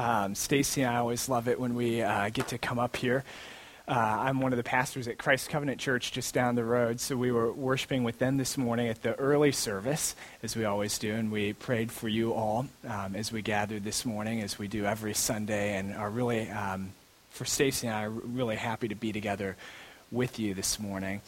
Um, Stacy and I always love it when we uh, get to come up here. Uh, I'm one of the pastors at Christ Covenant Church just down the road, so we were worshiping with them this morning at the early service, as we always do, and we prayed for you all um, as we gathered this morning, as we do every Sunday, and are really, um, for Stacy and I, really happy to be together with you this morning.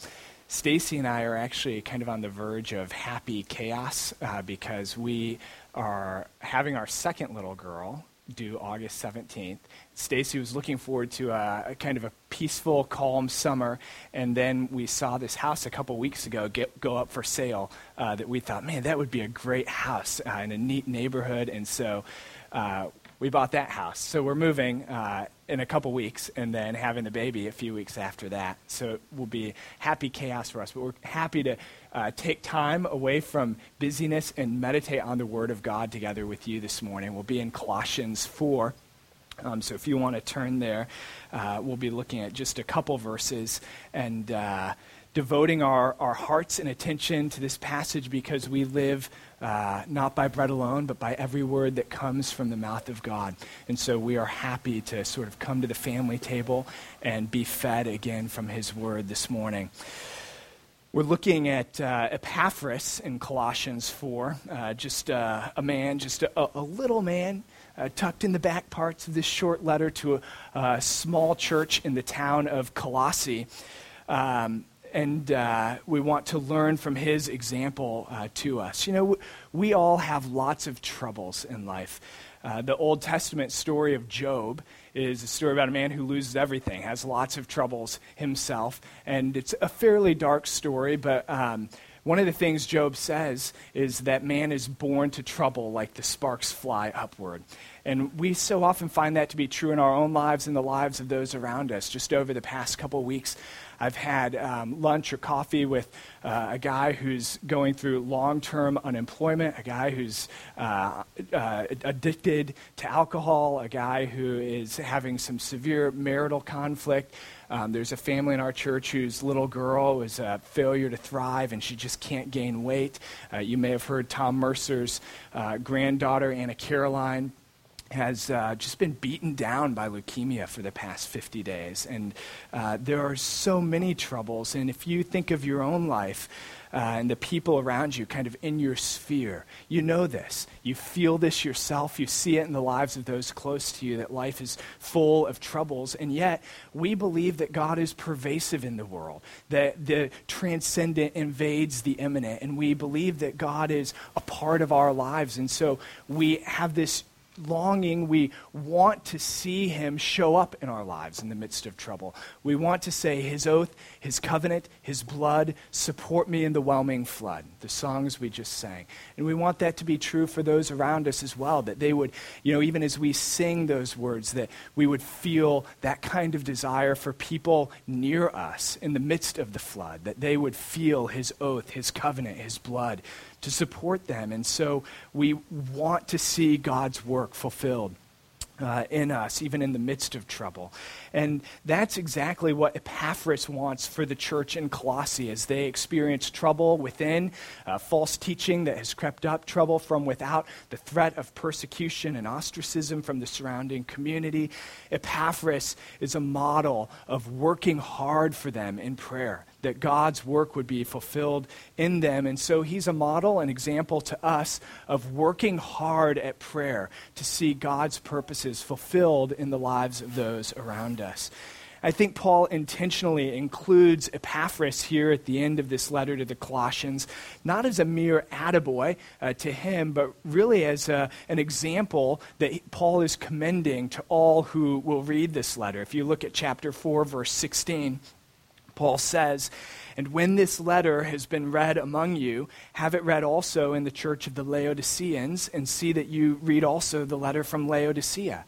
Stacy and I are actually kind of on the verge of happy chaos uh, because we are having our second little girl due August 17th. Stacy was looking forward to a, a, kind of a peaceful, calm summer, and then we saw this house a couple weeks ago get, go up for sale uh, that we thought, man, that would be a great house uh, in a neat neighborhood, and so uh, we bought that house. So we're moving uh, in a couple weeks and then having the baby a few weeks after that. So it will be happy chaos for us. But we're happy to uh, take time away from busyness and meditate on the Word of God together with you this morning. We'll be in Colossians 4. Um, so if you want to turn there, uh, we'll be looking at just a couple verses and uh, devoting our, our hearts and attention to this passage because we live uh, not by bread alone, but by every word that comes from the mouth of God. And so we are happy to sort of come to the family table and be fed again from his word this morning. We're looking at uh, Epaphras in Colossians 4, uh, just uh, a man, just a, a little man. Uh, tucked in the back parts of this short letter to a, a small church in the town of Colossae. Um, and uh, we want to learn from his example uh, to us. You know, we all have lots of troubles in life. Uh, the Old Testament story of Job is a story about a man who loses everything, has lots of troubles himself, and it's a fairly dark story, but. Um, one of the things Job says is that man is born to trouble like the sparks fly upward. And we so often find that to be true in our own lives and the lives of those around us. Just over the past couple weeks, I've had um, lunch or coffee with uh, a guy who's going through long term unemployment, a guy who's uh, uh, addicted to alcohol, a guy who is having some severe marital conflict. Um, there's a family in our church whose little girl was a failure to thrive and she just can't gain weight. Uh, you may have heard Tom Mercer's uh, granddaughter, Anna Caroline has uh, just been beaten down by leukemia for the past 50 days. And uh, there are so many troubles. And if you think of your own life uh, and the people around you kind of in your sphere, you know this. You feel this yourself. You see it in the lives of those close to you that life is full of troubles. And yet, we believe that God is pervasive in the world, that the transcendent invades the immanent. And we believe that God is a part of our lives. And so we have this longing, we want to see him show up in our lives in the midst of trouble. We want to say, His oath, His covenant, His blood, support me in the whelming flood, the songs we just sang. And we want that to be true for those around us as well, that they would, you know, even as we sing those words, that we would feel that kind of desire for people near us in the midst of the flood, that they would feel His oath, His covenant, His blood to support them. And so we want to see God's work fulfilled. Uh, in us, even in the midst of trouble. And that's exactly what Epaphras wants for the church in Colossae as they experience trouble within, uh, false teaching that has crept up, trouble from without, the threat of persecution and ostracism from the surrounding community. Epaphras is a model of working hard for them in prayer that God's work would be fulfilled in them. And so he's a model, an example to us of working hard at prayer to see God's purposes fulfilled in the lives of those around us. I think Paul intentionally includes Epaphras here at the end of this letter to the Colossians, not as a mere attaboy uh, to him, but really as a, an example that Paul is commending to all who will read this letter. If you look at chapter 4, verse 16, Paul says, And when this letter has been read among you, have it read also in the church of the Laodiceans, and see that you read also the letter from Laodicea.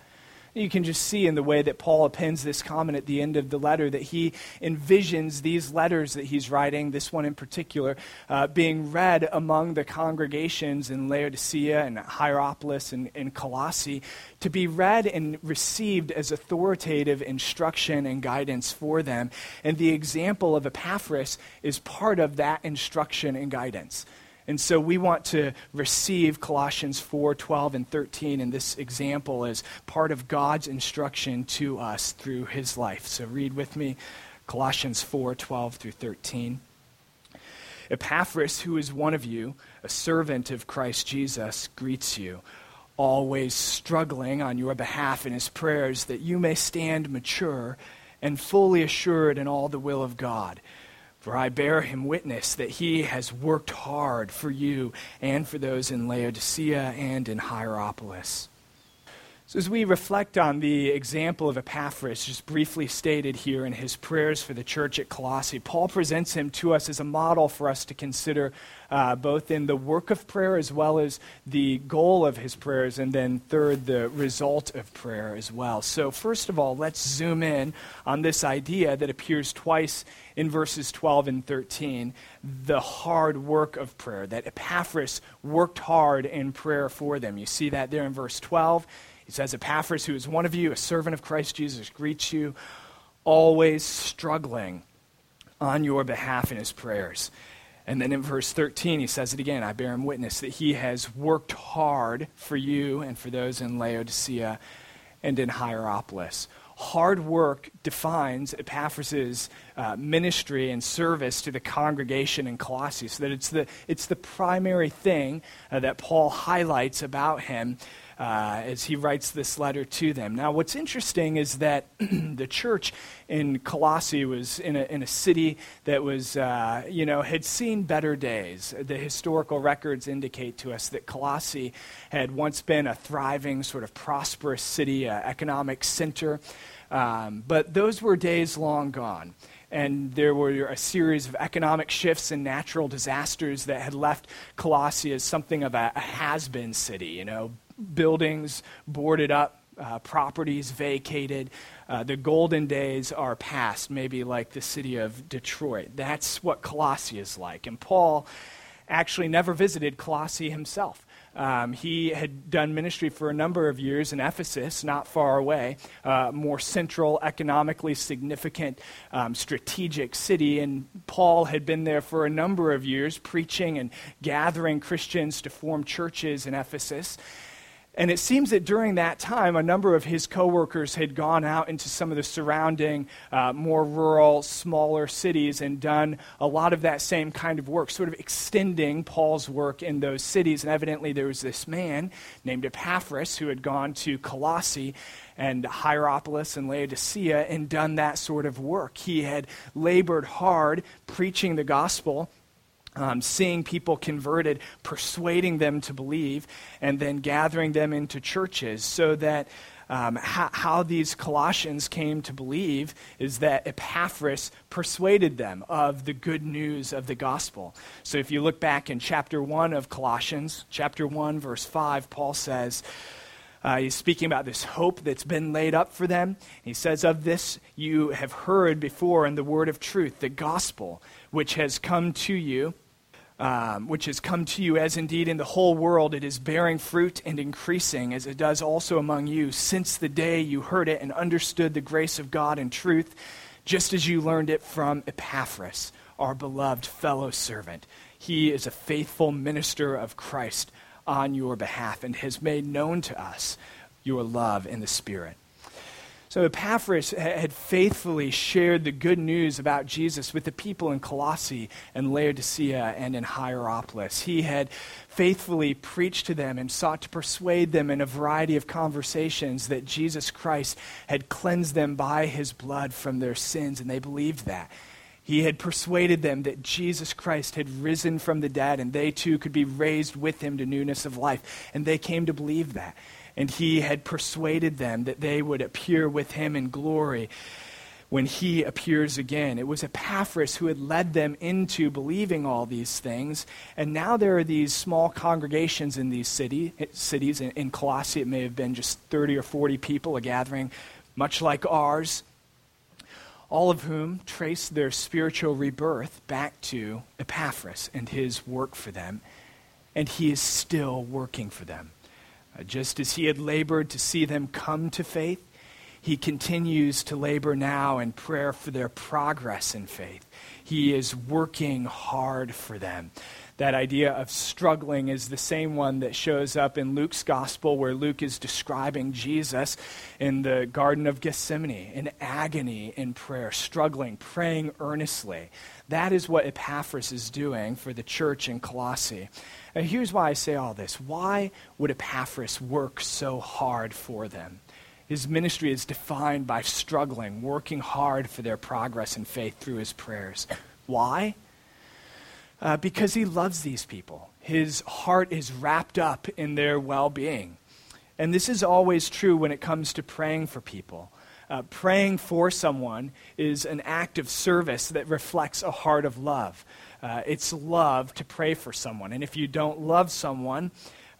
You can just see in the way that Paul appends this comment at the end of the letter that he envisions these letters that he's writing, this one in particular, uh, being read among the congregations in Laodicea and Hierapolis and, and Colossae, to be read and received as authoritative instruction and guidance for them. And the example of Epaphras is part of that instruction and guidance. And so we want to receive Colossians 4 12 and 13 and this example as part of God's instruction to us through his life. So read with me Colossians 4 12 through 13. Epaphras, who is one of you, a servant of Christ Jesus, greets you, always struggling on your behalf in his prayers that you may stand mature and fully assured in all the will of God. For I bear him witness that he has worked hard for you and for those in Laodicea and in Hierapolis. So, as we reflect on the example of Epaphras, just briefly stated here in his prayers for the church at Colossae, Paul presents him to us as a model for us to consider uh, both in the work of prayer as well as the goal of his prayers, and then, third, the result of prayer as well. So, first of all, let's zoom in on this idea that appears twice in verses 12 and 13 the hard work of prayer, that Epaphras worked hard in prayer for them. You see that there in verse 12. He says, Epaphras, who is one of you, a servant of Christ Jesus, greets you, always struggling on your behalf in his prayers. And then in verse 13, he says it again I bear him witness that he has worked hard for you and for those in Laodicea and in Hierapolis. Hard work defines Epaphras' uh, ministry and service to the congregation in Colossae, so that it's the, it's the primary thing uh, that Paul highlights about him uh, as he writes this letter to them. Now, what's interesting is that the church in Colossae was in a, in a city that was, uh, you know, had seen better days. The historical records indicate to us that Colossae had once been a thriving, sort of prosperous city, uh, economic center. Um, but those were days long gone and there were a series of economic shifts and natural disasters that had left Colossae as something of a, a has been city, you know, buildings boarded up, uh, properties vacated. Uh, the golden days are past, maybe like the city of Detroit. That's what Colossae is like. And Paul actually never visited Colossae himself. Um, he had done ministry for a number of years in Ephesus, not far away, uh, more central, economically significant, um, strategic city. And Paul had been there for a number of years, preaching and gathering Christians to form churches in Ephesus. And it seems that during that time, a number of his coworkers had gone out into some of the surrounding, uh, more rural, smaller cities and done a lot of that same kind of work, sort of extending Paul's work in those cities. And evidently, there was this man named Epaphras who had gone to Colossae and Hierapolis and Laodicea and done that sort of work. He had labored hard preaching the gospel um, seeing people converted, persuading them to believe, and then gathering them into churches so that um, how, how, these Colossians came to believe is that Epaphras persuaded them of the good news of the gospel. So if you look back in chapter 1 of Colossians, chapter 1, verse 5, Paul says, uh, he's speaking about this hope that's been laid up for them. He says, Of this you have heard before in the word of truth, the gospel, which has come to you um, which has come to you, as indeed in the whole world it is bearing fruit and increasing, as it does also among you, since the day you heard it and understood the grace of God in truth, just as you learned it from Epaphras, our beloved fellow servant. He is a faithful minister of Christ on your behalf and has made known to us your love in the Spirit. So Epaphras had faithfully shared the good news about Jesus with the people in Colossae and Laodicea and in Hierapolis. He had faithfully preached to them and sought to persuade them in a variety of conversations that Jesus Christ had cleansed them by his blood from their sins, and they believed that. He had persuaded them that Jesus Christ had risen from the dead and they too could be raised with him to newness of life. And they came to believe that and he had persuaded them that they would appear with him in glory when he appears again. It was Epaphras who had led them into believing all these things. And now there are these small congregations in these city, cities. In, in Colossae, it may have been just 30 or 40 people, a gathering much like ours, all of whom trace their spiritual rebirth back to Epaphras and his work for them. And he is still working for them. Uh, just as he had labored to see them come to faith, he continues to labor now in prayer for their progress in faith. He is working hard for them. That idea of struggling is the same one that shows up in Luke's gospel, where Luke is describing Jesus in the Garden of Gethsemane, in agony in prayer, struggling, praying earnestly. That is what Epaphras is doing for the church in Colossae. And here's why I say all this. Why would Epaphras work so hard for them? His ministry is defined by struggling, working hard for their progress in faith through his prayers. Why? Uh, because he loves these people. His heart is wrapped up in their well being. And this is always true when it comes to praying for people. Uh, praying for someone is an act of service that reflects a heart of love. Uh, it's love to pray for someone. And if you don't love someone,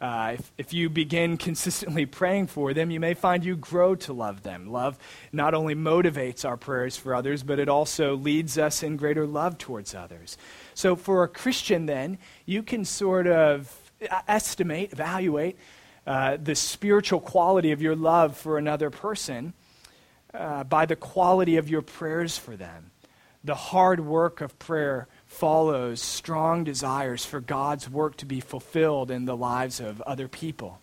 uh, if, if you begin consistently praying for them, you may find you grow to love them. Love not only motivates our prayers for others, but it also leads us in greater love towards others. So, for a Christian, then, you can sort of estimate, evaluate uh, the spiritual quality of your love for another person uh, by the quality of your prayers for them. The hard work of prayer follows strong desires for God's work to be fulfilled in the lives of other people.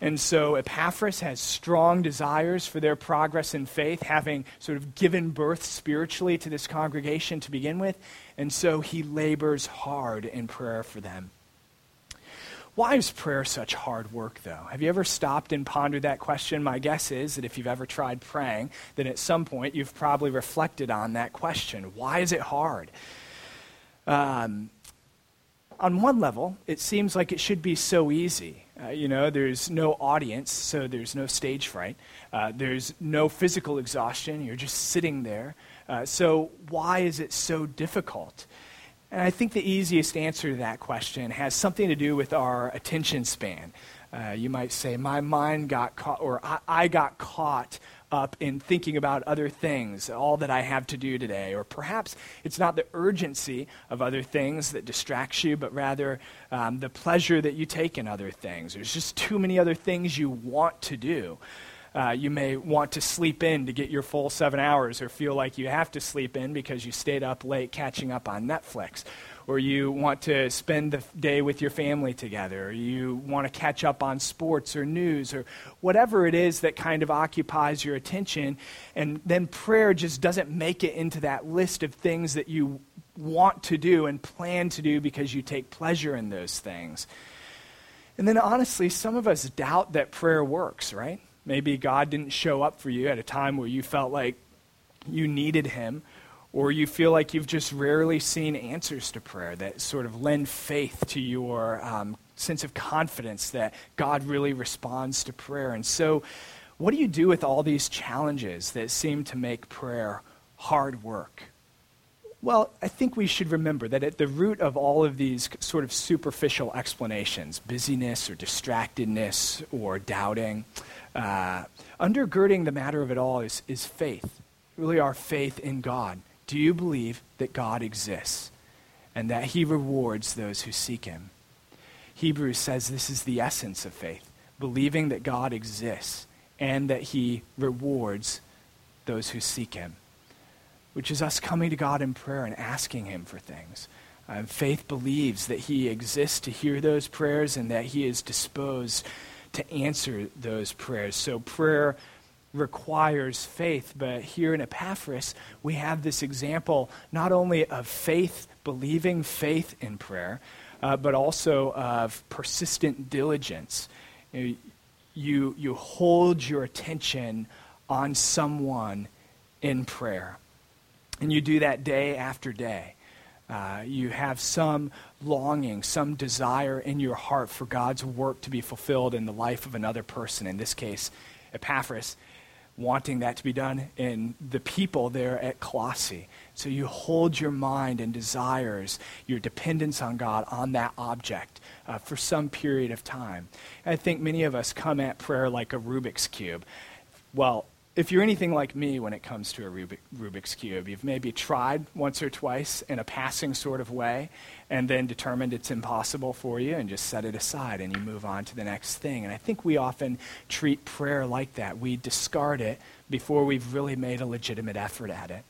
And so Epaphras has strong desires for their progress in faith, having sort of given birth spiritually to this congregation to begin with. And so he labors hard in prayer for them. Why is prayer such hard work, though? Have you ever stopped and pondered that question? My guess is that if you've ever tried praying, then at some point you've probably reflected on that question. Why is it hard? Um, on one level, it seems like it should be so easy. Uh, you know, there's no audience, so there's no stage fright. Uh, there's no physical exhaustion. You're just sitting there. Uh, so, why is it so difficult? And I think the easiest answer to that question has something to do with our attention span. Uh, you might say, My mind got caught, or I, I got caught up in thinking about other things, all that I have to do today. Or perhaps it's not the urgency of other things that distracts you, but rather um, the pleasure that you take in other things. There's just too many other things you want to do. Uh, you may want to sleep in to get your full seven hours, or feel like you have to sleep in because you stayed up late catching up on Netflix. Or you want to spend the day with your family together, or you want to catch up on sports or news, or whatever it is that kind of occupies your attention. And then prayer just doesn't make it into that list of things that you want to do and plan to do because you take pleasure in those things. And then honestly, some of us doubt that prayer works, right? Maybe God didn't show up for you at a time where you felt like you needed Him, or you feel like you've just rarely seen answers to prayer that sort of lend faith to your um, sense of confidence that God really responds to prayer. And so, what do you do with all these challenges that seem to make prayer hard work? Well, I think we should remember that at the root of all of these sort of superficial explanations, busyness or distractedness or doubting, uh, undergirding the matter of it all is, is faith, really our faith in God. Do you believe that God exists and that he rewards those who seek him? Hebrews says this is the essence of faith, believing that God exists and that he rewards those who seek him, which is us coming to God in prayer and asking him for things. Uh, faith believes that he exists to hear those prayers and that he is disposed to answer those prayers. So prayer requires faith, but here in Epaphras, we have this example not only of faith, believing faith in prayer, uh, but also of persistent diligence. You, you, you hold your attention on someone in prayer. And you do that day after day. Uh, you have some longing, some desire in your heart for God's work to be fulfilled in the life of another person, in this case, Epaphras, wanting that to be done in the people there at Colossae. So you hold your mind and desires, your dependence on God, on that object uh, for some period of time. I think many of us come at prayer like a Rubik's Cube. Well, if you're anything like me when it comes to a Rubik, Rubik's Cube, you've maybe tried once or twice in a passing sort of way and then determined it's impossible for you and just set it aside and you move on to the next thing. And I think we often treat prayer like that. We discard it before we've really made a legitimate effort at it.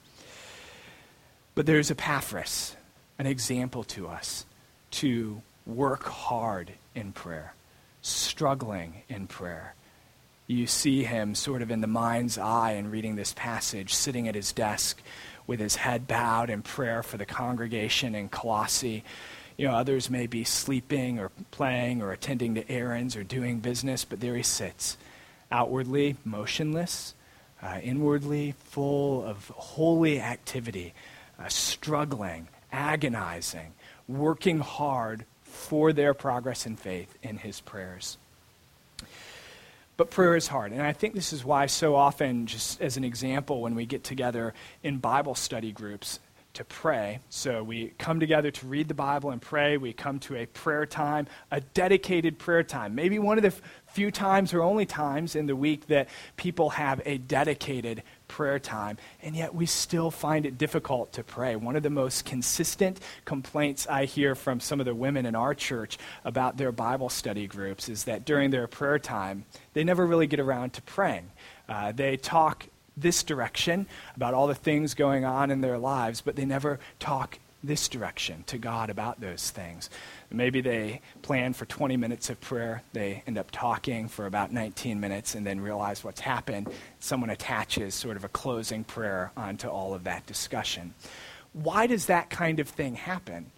But there's Epaphras, an example to us to work hard in prayer, struggling in prayer. You see him sort of in the mind's eye in reading this passage, sitting at his desk with his head bowed in prayer for the congregation in Colossae. You know, others may be sleeping or playing or attending to errands or doing business, but there he sits, outwardly motionless, uh, inwardly full of holy activity, uh, struggling, agonizing, working hard for their progress in faith in his prayers. But prayer is hard. And I think this is why, so often, just as an example, when we get together in Bible study groups to pray, so we come together to read the Bible and pray, we come to a prayer time, a dedicated prayer time. Maybe one of the few times or only times in the week that people have a dedicated prayer time, and yet we still find it difficult to pray. One of the most consistent complaints I hear from some of the women in our church about their Bible study groups is that during their prayer time, they never really get around to praying. Uh, they talk this direction about all the things going on in their lives, but they never talk this direction to God about those things. Maybe they plan for 20 minutes of prayer, they end up talking for about 19 minutes and then realize what's happened. Someone attaches sort of a closing prayer onto all of that discussion. Why does that kind of thing happen?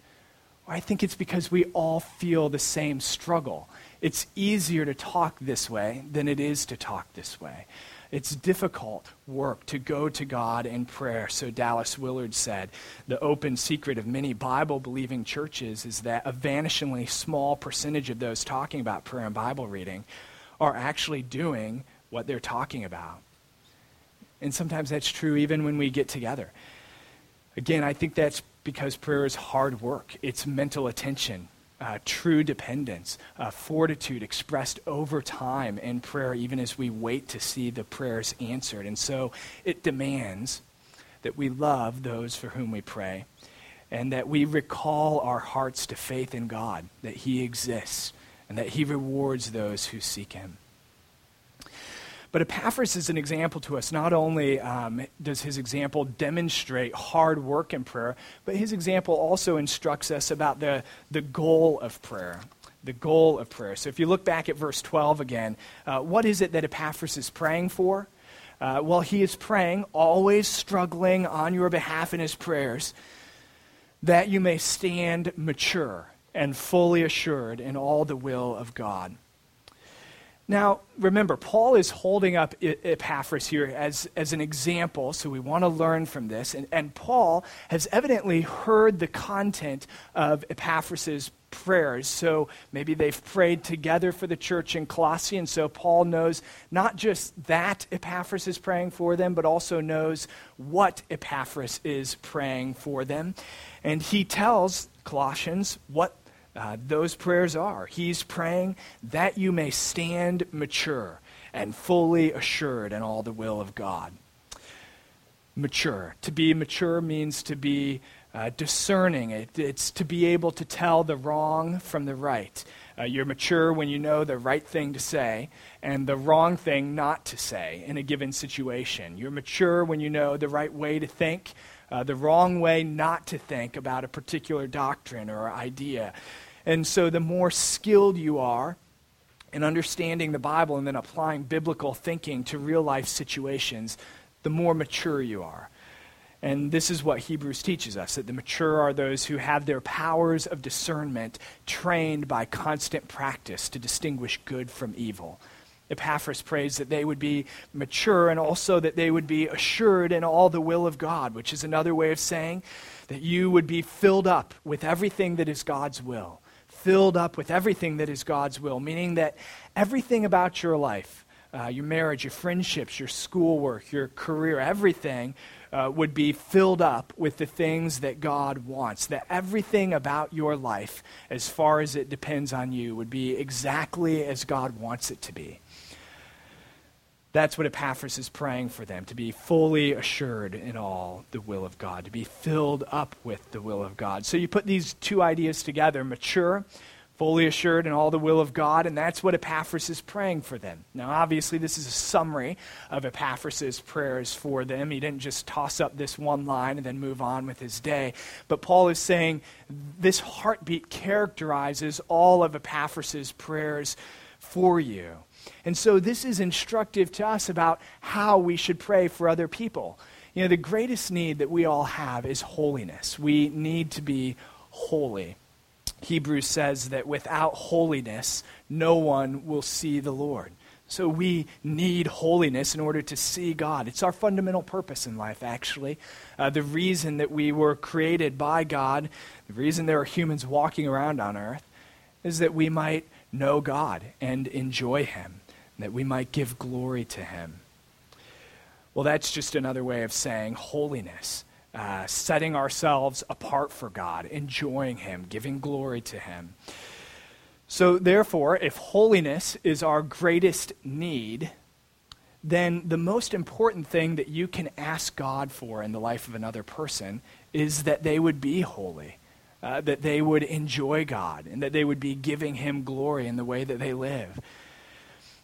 I think it's because we all feel the same struggle. It's easier to talk this way than it is to talk this way. It's difficult work to go to God in prayer. So Dallas Willard said the open secret of many Bible believing churches is that a vanishingly small percentage of those talking about prayer and Bible reading are actually doing what they're talking about. And sometimes that's true even when we get together. Again, I think that's because prayer is hard work, it's mental attention uh, true dependence, uh, fortitude expressed over time in prayer, even as we wait to see the prayers answered. And so it demands that we love those for whom we pray and that we recall our hearts to faith in God, that He exists, and that He rewards those who seek Him. But Epaphras is an example to us. Not only um, does his example demonstrate hard work in prayer, but his example also instructs us about the, the goal of prayer. The goal of prayer. So if you look back at verse 12 again, uh, what is it that Epaphras is praying for? Uh, well, he is praying, always struggling on your behalf in his prayers, that you may stand mature and fully assured in all the will of God. Now, remember, Paul is holding up Epaphras here as, as an example, so we want to learn from this. And, and Paul has evidently heard the content of Epaphras' prayers. So maybe they've prayed together for the church in Colossae, and so Paul knows not just that Epaphras is praying for them, but also knows what Epaphras is praying for them. And he tells Colossians what uh, those prayers are. He's praying that you may stand mature and fully assured in all the will of God. Mature. To be mature means to be uh, discerning, it, it's to be able to tell the wrong from the right. Uh, you're mature when you know the right thing to say and the wrong thing not to say in a given situation. You're mature when you know the right way to think, uh, the wrong way not to think about a particular doctrine or idea. And so the more skilled you are in understanding the Bible and then applying biblical thinking to real life situations, the more mature you are. And this is what Hebrews teaches us that the mature are those who have their powers of discernment trained by constant practice to distinguish good from evil. Epaphras prays that they would be mature and also that they would be assured in all the will of God, which is another way of saying that you would be filled up with everything that is God's will filled up with everything that is God's will, meaning that everything about your life, uh, your marriage, your friendships, your schoolwork, your career, everything uh, would be filled up with the things that God wants. That everything about your life, as far as it depends on you, would be exactly as God wants it to be. That's what Epaphras is praying for them to be fully assured in all the will of God, to be filled up with the will of God. So you put these two ideas together mature, fully assured in all the will of God, and that's what Epaphras is praying for them. Now, obviously, this is a summary of Epaphras' prayers for them. He didn't just toss up this one line and then move on with his day. But Paul is saying this heartbeat characterizes all of Epaphras' prayers for you. And so, this is instructive to us about how we should pray for other people. You know, the greatest need that we all have is holiness. We need to be holy. Hebrews says that without holiness, no one will see the Lord. So we need holiness in order to see God. It's our fundamental purpose in life, actually. Uh, the reason that we were created by God, the reason there are humans walking around on earth, is that we might know God and enjoy Him, that we might give glory to Him. Well, that's just another way of saying holiness uh, setting ourselves apart for God, enjoying Him, giving glory to Him. So, therefore, if holiness is our greatest need, then the most important thing that you can ask God for in the life of another person is that they would be holy, uh, that they would enjoy God, and that they would be giving Him glory in the way that they live.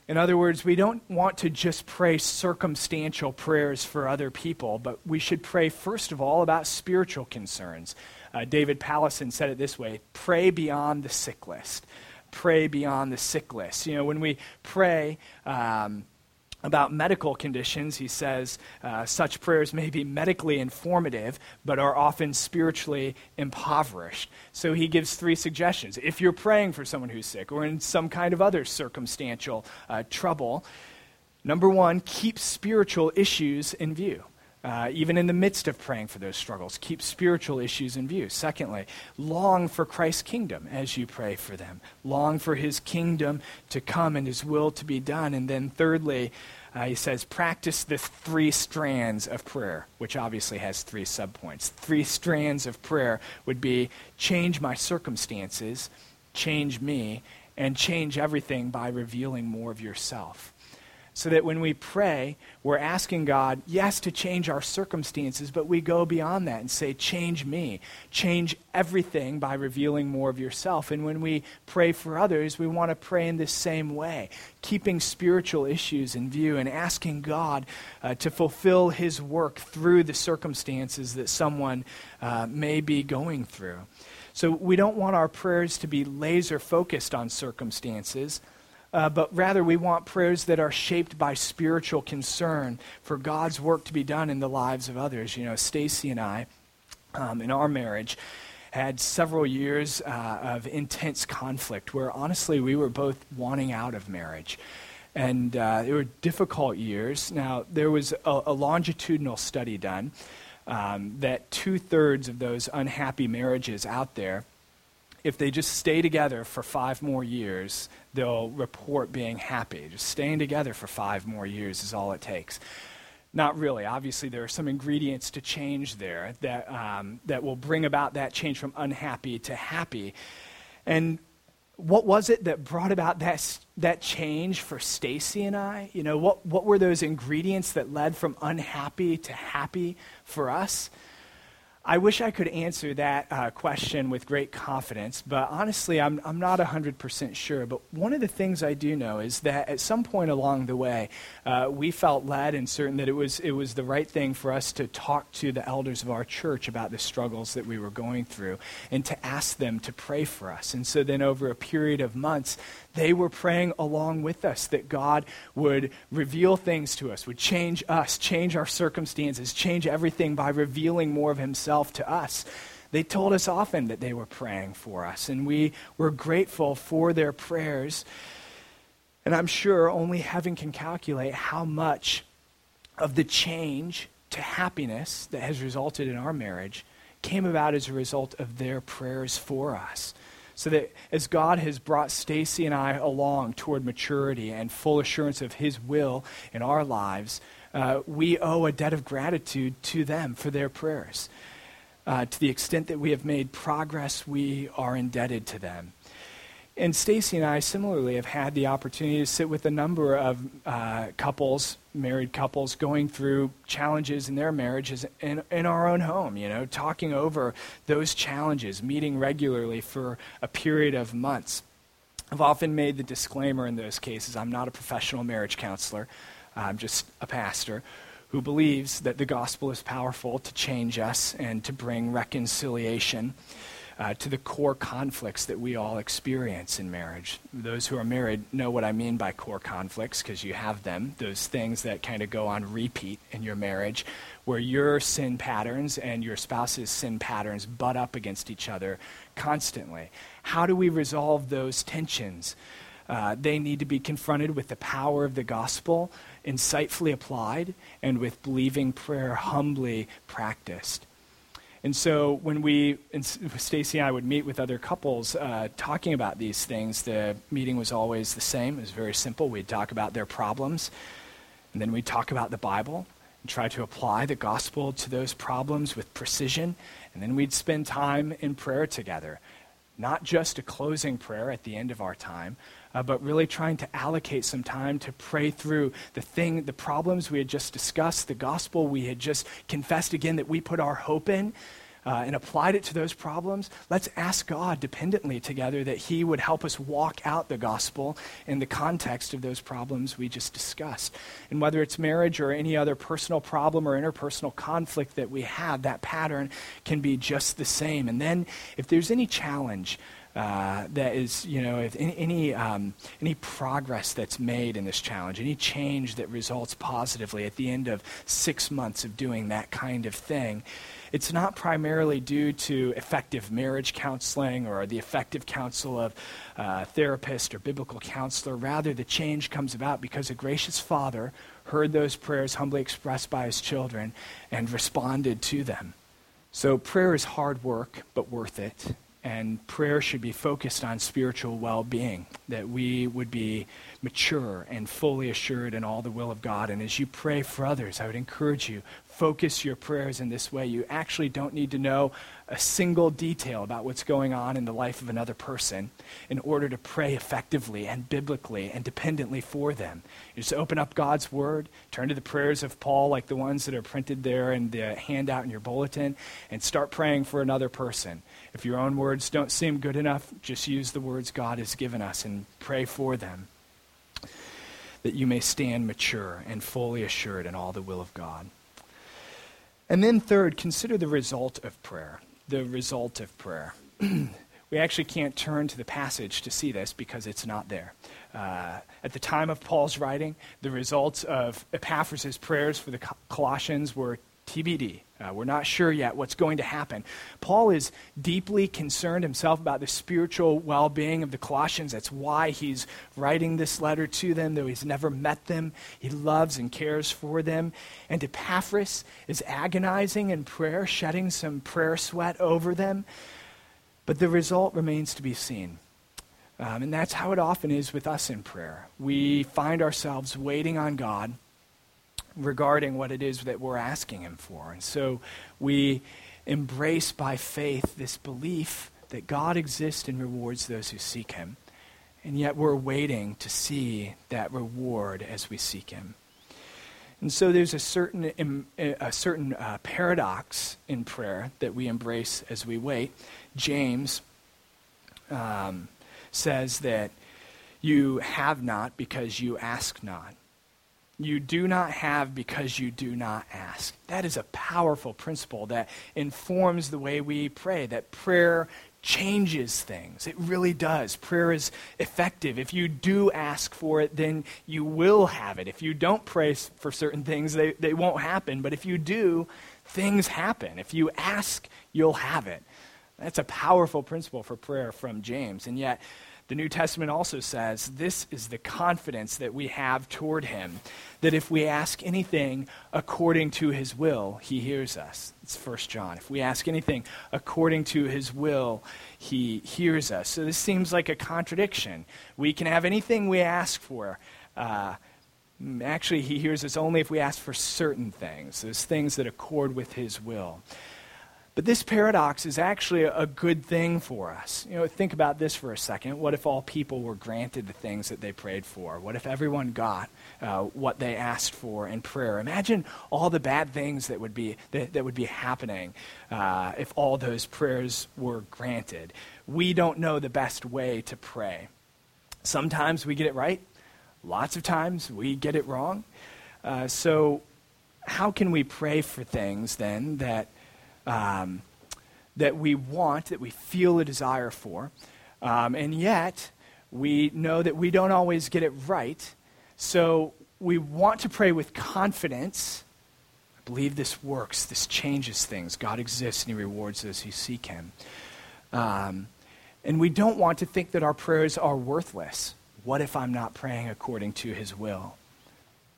In other words, we don't want to just pray circumstantial prayers for other people, but we should pray, first of all, about spiritual concerns. Uh, David Powlison said it this way pray beyond the sick list. Pray beyond the sick list. You know, when we pray, um, about medical conditions, he says uh, such prayers may be medically informative, but are often spiritually impoverished. So he gives three suggestions. If you're praying for someone who's sick or in some kind of other circumstantial uh, trouble, number one, keep spiritual issues in view. Uh, even in the midst of praying for those struggles, keep spiritual issues in view. Secondly, long for Christ's kingdom as you pray for them. Long for his kingdom to come and his will to be done. And then thirdly, uh, he says, practice the three strands of prayer, which obviously has three subpoints. Three strands of prayer would be change my circumstances, change me, and change everything by revealing more of yourself so that when we pray, we're asking God, yes, to change our circumstances, but we go beyond that and say, change me. Change everything by revealing more of yourself. And when we pray for others, we want to pray in the same way, keeping spiritual issues in view and asking God uh, to fulfill his work through the circumstances that someone uh, may be going through. So we don't want our prayers to be laser focused on circumstances uh, but rather we want prayers that are shaped by spiritual concern for God's work to be done in the lives of others. You know, Stacy and I, um, in our marriage, had several years uh, of intense conflict where honestly we were both wanting out of marriage. And uh, they were difficult years. Now, there was a, a longitudinal study done um, that two thirds of those unhappy marriages out there if they just stay together for five more years, they'll report being happy. Just staying together for five more years is all it takes. Not really. Obviously, there are some ingredients to change there that, um, that will bring about that change from unhappy to happy. And what was it that brought about that, that change for Stacy and I? You know, what, what were those ingredients that led from unhappy to happy for us? I wish I could answer that uh, question with great confidence, but honestly, I'm, I'm not 100% sure. But one of the things I do know is that at some point along the way, uh, we felt led and certain that it was, it was the right thing for us to talk to the elders of our church about the struggles that we were going through and to ask them to pray for us. And so then, over a period of months, they were praying along with us that God would reveal things to us, would change us, change our circumstances, change everything by revealing more of Himself to us. They told us often that they were praying for us, and we were grateful for their prayers. And I'm sure only heaven can calculate how much of the change to happiness that has resulted in our marriage came about as a result of their prayers for us. So that as God has brought Stacy and I along toward maturity and full assurance of His will in our lives, uh, we owe a debt of gratitude to them for their prayers. Uh, to the extent that we have made progress, we are indebted to them. And Stacy and I similarly have had the opportunity to sit with a number of uh, couples, married couples, going through challenges in their marriages in, in our own home, you know, talking over those challenges, meeting regularly for a period of months. I've often made the disclaimer in those cases I'm not a professional marriage counselor, I'm just a pastor who believes that the gospel is powerful to change us and to bring reconciliation uh, to the core conflicts that we all experience in marriage. Those who are married know what I mean by core conflicts because you have them, those things that kind of go on repeat in your marriage, where your sin patterns and your spouse's sin patterns butt up against each other constantly. How do we resolve those tensions? Uh, they need to be confronted with the power of the gospel, insightfully applied, and with believing prayer humbly practiced. And so when we, Stacy and I would meet with other couples uh, talking about these things, the meeting was always the same. It was very simple. We'd talk about their problems, and then we'd talk about the Bible and try to apply the gospel to those problems with precision. And then we'd spend time in prayer together. Not just a closing prayer at the end of our time, uh, but really trying to allocate some time to pray through the thing, the problems we had just discussed, the gospel we had just confessed again that we put our hope in. Uh, and applied it to those problems, let's ask God dependently together that He would help us walk out the gospel in the context of those problems we just discussed. And whether it's marriage or any other personal problem or interpersonal conflict that we have, that pattern can be just the same. And then if there's any challenge, uh, that is, you know, if any any, um, any progress that's made in this challenge, any change that results positively at the end of six months of doing that kind of thing, it's not primarily due to effective marriage counseling or the effective counsel of a uh, therapist or biblical counselor. Rather, the change comes about because a gracious father heard those prayers humbly expressed by his children and responded to them. So, prayer is hard work, but worth it and prayer should be focused on spiritual well being, that we would be mature and fully assured in all the will of God. And as you pray for others, I would encourage you, focus your prayers in this way. You actually don't need to know a single detail about what's going on in the life of another person in order to pray effectively and biblically and dependently for them. You just open up God's Word, turn to the prayers of Paul, like the ones that are printed there in the handout in your bulletin, and start praying for another person. If your own words don't seem good enough, just use the words God has given us and pray for them. That you may stand mature and fully assured in all the will of God. And then, third, consider the result of prayer. The result of prayer. we actually can't turn to the passage to see this because it's not there. Uh, at the time of Paul's writing, the results of Epaphras' prayers for the Colossians were TBD. Uh, we're not sure yet what's going to happen. Paul is deeply concerned himself about the spiritual well being of the Colossians. That's why he's writing this letter to them, though he's never met them. He loves and cares for them. And Epaphras is agonizing in prayer, shedding some prayer sweat over them. But the result remains to be seen. Um, and that's how it often is with us in prayer. We find ourselves waiting on God regarding what it is that we're asking Him for. And so we embrace by faith this belief that God exists and rewards those who seek Him. And yet we're waiting to see that reward as we seek Him. And so there's a certain, a certain uh, paradox in prayer that we embrace as we wait. James um, says that you have not because you ask not. You do not have because you do not ask. That is a powerful principle that informs the way we pray, that prayer changes things. It really does. Prayer is effective. If you do ask for it, then you will have it. If you don't pray for certain things, they, they won't happen. But if you do, things happen. If you ask, you'll have it. That's a powerful principle for prayer from James. And yet, the New Testament also says this is the confidence that we have toward him that if we ask anything according to his will, he hears us. It's 1 John. If we ask anything according to his will, he hears us. So this seems like a contradiction. We can have anything we ask for. Uh, actually, he hears us only if we ask for certain things, those things that accord with his will. But this paradox is actually a good thing for us. You know, think about this for a second. What if all people were granted the things that they prayed for? What if everyone got uh, what they asked for in prayer? Imagine all the bad things that would be that, that would be happening uh, if all those prayers were granted. We don't know the best way to pray. Sometimes we get it right. Lots of times we get it wrong. Uh, so, how can we pray for things then that? Um, that we want, that we feel a desire for, um, and yet we know that we don't always get it right. So we want to pray with confidence. I believe this works. This changes things. God exists and He rewards those who seek Him. Um, and we don't want to think that our prayers are worthless. What if I'm not praying according to His will?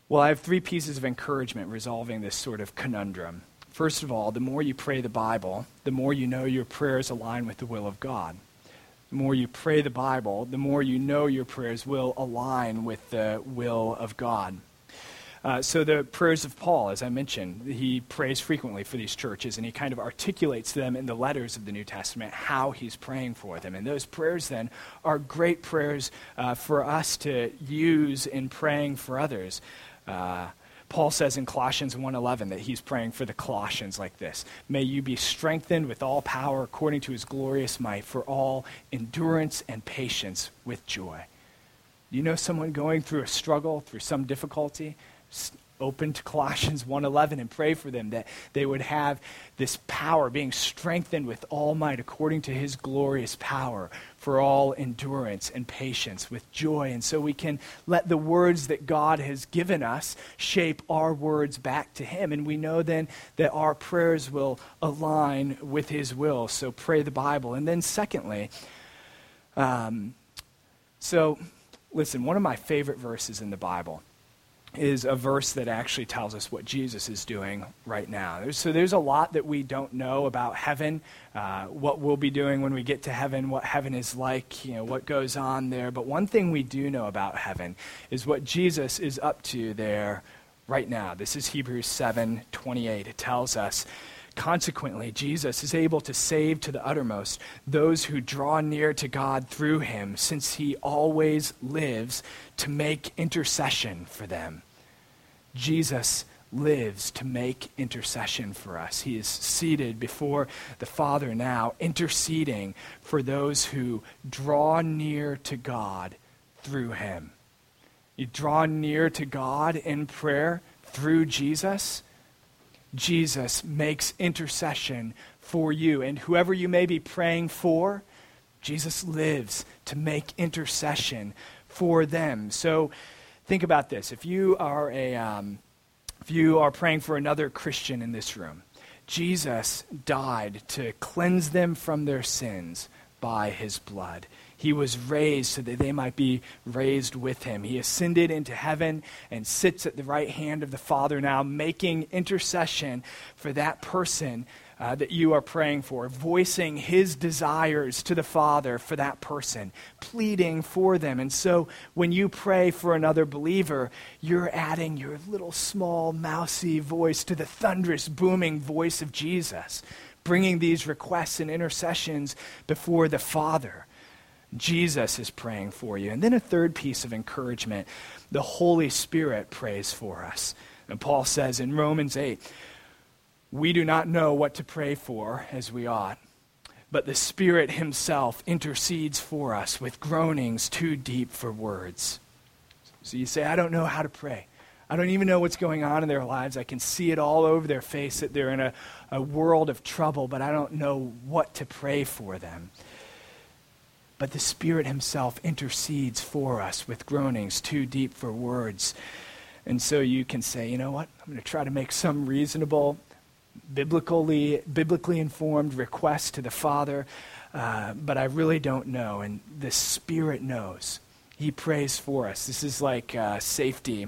Well, I have three pieces of encouragement resolving this sort of conundrum. First of all, the more you pray the Bible, the more you know your prayers align with the will of God. The more you pray the Bible, the more you know your prayers will align with the will of God. Uh, so, the prayers of Paul, as I mentioned, he prays frequently for these churches, and he kind of articulates them in the letters of the New Testament how he's praying for them. And those prayers, then, are great prayers uh, for us to use in praying for others. Uh, Paul says in Colossians 1:11 that he's praying for the Colossians like this. May you be strengthened with all power according to his glorious might for all endurance and patience with joy. You know someone going through a struggle, through some difficulty? Open to Colossians 1:11 and pray for them that they would have this power being strengthened with all might according to his glorious power for all endurance and patience with joy. And so we can let the words that God has given us shape our words back to him. And we know then that our prayers will align with his will. So pray the Bible. And then secondly um, so listen one of my favorite verses in the Bible is a verse that actually tells us what Jesus is doing right now. So there's a lot that we don't know about heaven, uh, what we'll be doing when we get to heaven, what heaven is like, you know, what goes on there. But one thing we do know about heaven is what Jesus is up to there right now. This is Hebrews 7:28. It tells us Consequently, Jesus is able to save to the uttermost those who draw near to God through him, since he always lives to make intercession for them. Jesus lives to make intercession for us. He is seated before the Father now, interceding for those who draw near to God through him. You draw near to God in prayer through Jesus. Jesus makes intercession for you. And whoever you may be praying for, Jesus lives to make intercession for them. So think about this. If you are a, um, if you are praying for another Christian in this room, Jesus died to cleanse them from their sins by his blood. He was raised so that they might be raised with him. He ascended into heaven and sits at the right hand of the Father now, making intercession for that person uh, that you are praying for, voicing his desires to the Father for that person, pleading for them. And so when you pray for another believer, you're adding your little small, mousy voice to the thunderous, booming voice of Jesus, bringing these requests and intercessions before the Father. Jesus is praying for you. And then a third piece of encouragement the Holy Spirit prays for us. And Paul says in Romans 8, we do not know what to pray for as we ought, but the Spirit Himself intercedes for us with groanings too deep for words. So you say, I don't know how to pray. I don't even know what's going on in their lives. I can see it all over their face that they're in a, a world of trouble, but I don't know what to pray for them. But the Spirit Himself intercedes for us with groanings too deep for words. And so you can say, you know what? I'm going to try to make some reasonable, biblically, biblically informed request to the Father, uh, but I really don't know. And the Spirit knows. He prays for us. This is like uh, safety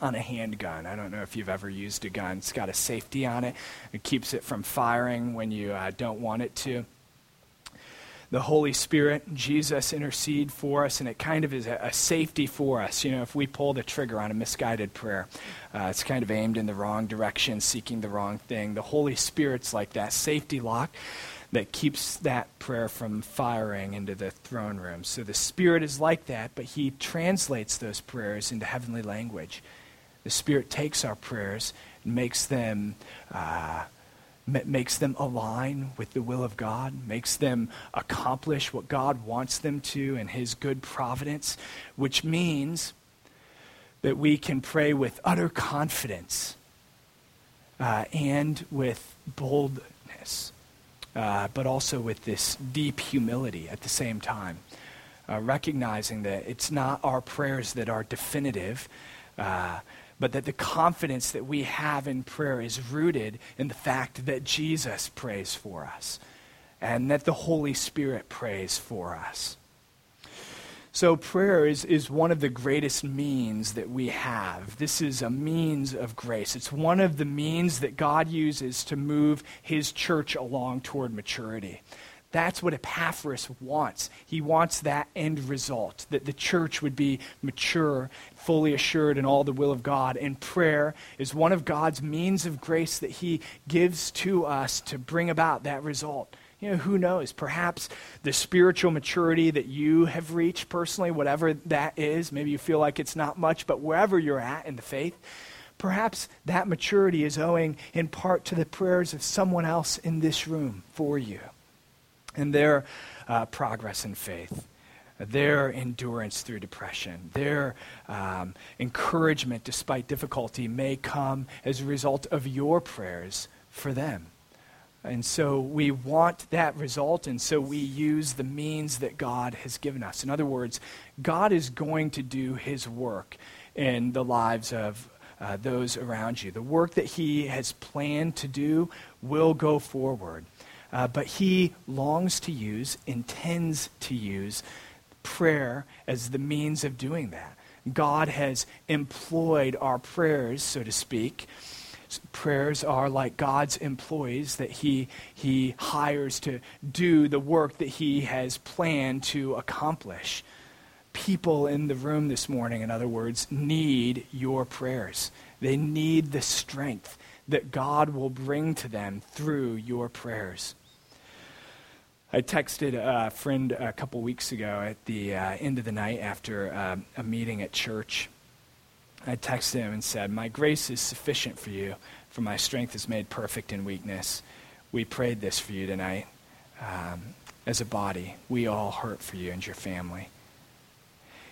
on a handgun. I don't know if you've ever used a gun. It's got a safety on it. It keeps it from firing when you uh, don't want it to. The Holy Spirit, Jesus intercede for us, and it kind of is a, a, safety for us. You know, if we pull the trigger on a misguided prayer, uh, it's kind of aimed in the wrong direction, seeking the wrong thing. The Holy Spirit's like that safety lock that keeps that prayer from firing into the throne room. So the Spirit is like that, but He translates those prayers into heavenly language. The Spirit takes our prayers and makes them. Uh, makes them align with the will of God, makes them accomplish what God wants them to in His good providence, which means that we can pray with utter confidence uh, and with boldness, uh, but also with this deep humility at the same time. Uh, recognizing that it's not our prayers that are definitive, uh, but that the confidence that we have in prayer is rooted in the fact that Jesus prays for us and that the Holy Spirit prays for us. So, prayer is, is one of the greatest means that we have. This is a means of grace. It's one of the means that God uses to move his church along toward maturity. That's what Epaphras wants. He wants that end result, that the church would be mature, fully assured in all the will of God. And prayer is one of God's means of grace that He gives to us to bring about that result. You know, who knows? Perhaps the spiritual maturity that you have reached personally, whatever that is, maybe you feel like it's not much, but wherever you're at in the faith, perhaps that maturity is owing in part to the prayers of someone else in this room for you and their uh, progress in faith, their endurance through depression, their um, encouragement despite difficulty may come as a result of your prayers for them. And so we want that result, and so we use the means that God has given us. In other words, God is going to do his work in the lives of uh, those around you. The work that he has planned to do will go forward. Uh, but he longs to use, intends to use prayer as the means of doing that. God has employed our prayers, so to speak. Prayers are like God's employees that he, he hires to do the work that He has planned to accomplish. People in the room this morning, in other words, need your prayers. They need the strength that God will bring to them through your prayers. I texted a friend a couple weeks ago at the uh, end of the night after uh, a meeting at church. I texted him and said, My grace is sufficient for you, for my strength is made perfect in weakness. We prayed this for you tonight. Um, as a body, we all hurt for you and your family.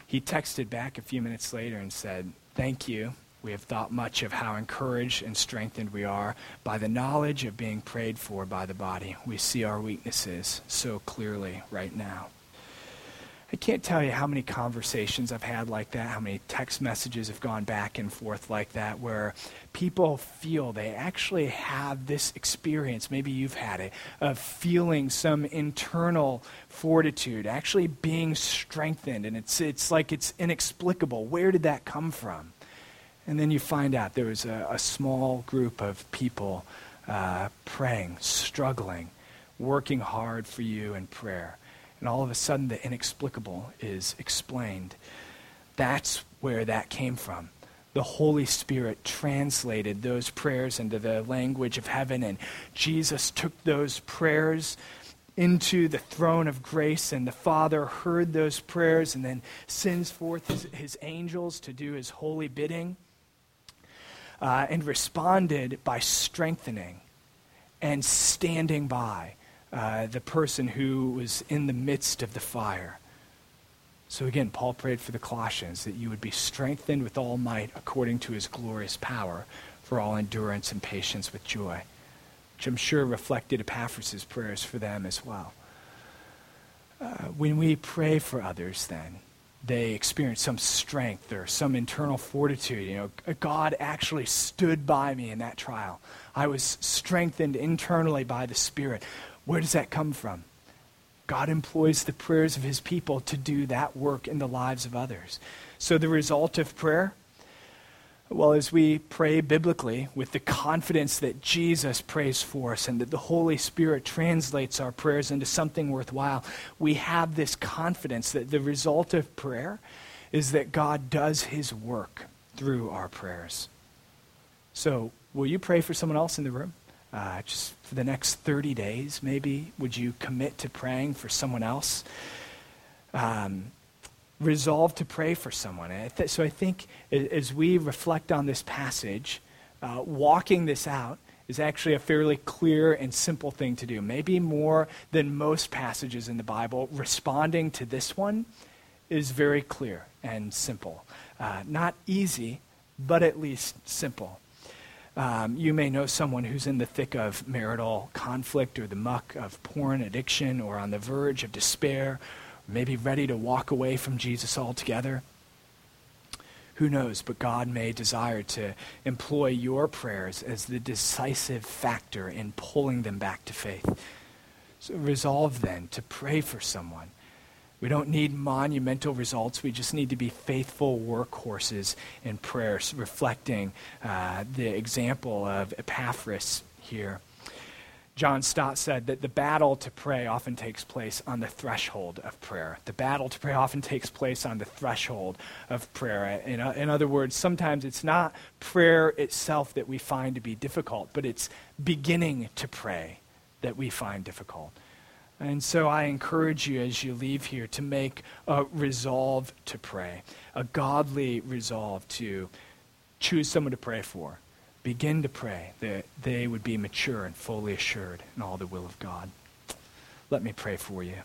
He texted back a few minutes later and said, Thank you. We have thought much of how encouraged and strengthened we are by the knowledge of being prayed for by the body. We see our weaknesses so clearly right now. I can't tell you how many conversations I've had like that, how many text messages have gone back and forth like that, where people feel they actually have this experience, maybe you've had it, of feeling some internal fortitude, actually being strengthened. And it's, it's like it's inexplicable. Where did that come from? And then you find out there was a, a small group of people uh, praying, struggling, working hard for you in prayer. And all of a sudden, the inexplicable is explained. That's where that came from. The Holy Spirit translated those prayers into the language of heaven, and Jesus took those prayers into the throne of grace, and the Father heard those prayers and then sends forth his, his angels to do his holy bidding uh, and responded by strengthening and standing by uh, the person who was in the midst of the fire. So again, Paul prayed for the Colossians that you would be strengthened with all might according to his glorious power for all endurance and patience with joy, which I'm sure reflected Epaphras' prayers for them as well. Uh, when we pray for others, then, they experienced some strength or some internal fortitude. You know, God actually stood by me in that trial. I was strengthened internally by the Spirit. Where does that come from? God employs the prayers of his people to do that work in the lives of others. So the result of prayer, Well, as we pray biblically with the confidence that Jesus prays for us and that the Holy Spirit translates our prayers into something worthwhile, we have this confidence that the result of prayer is that God does his work through our prayers. So, will you pray for someone else in the room? Uh, just for the next 30 days, maybe, would you commit to praying for someone else? Um, resolve to pray for someone. So I think as we reflect on this passage, uh, walking this out is actually a fairly clear and simple thing to do. Maybe more than most passages in the Bible, responding to this one is very clear and simple. Uh, not easy, but at least simple. Um, you may know someone who's in the thick of marital conflict or the muck of porn addiction or on the verge of despair maybe ready to walk away from Jesus altogether. Who knows? But God may desire to employ your prayers as the decisive factor in pulling them back to faith. So resolve then to pray for someone. We don't need monumental results. We just need to be faithful workhorses in prayers, reflecting uh, the example of Epaphras here. John Stott said that the battle to pray often takes place on the threshold of prayer. The battle to pray often takes place on the threshold of prayer. In, in other words, sometimes it's not prayer itself that we find to be difficult, but it's beginning to pray that we find difficult. And so I encourage you as you leave here to make a resolve to pray, a godly resolve to choose someone to pray for begin to pray that they would be mature and fully assured in all the will of God. Let me pray for you.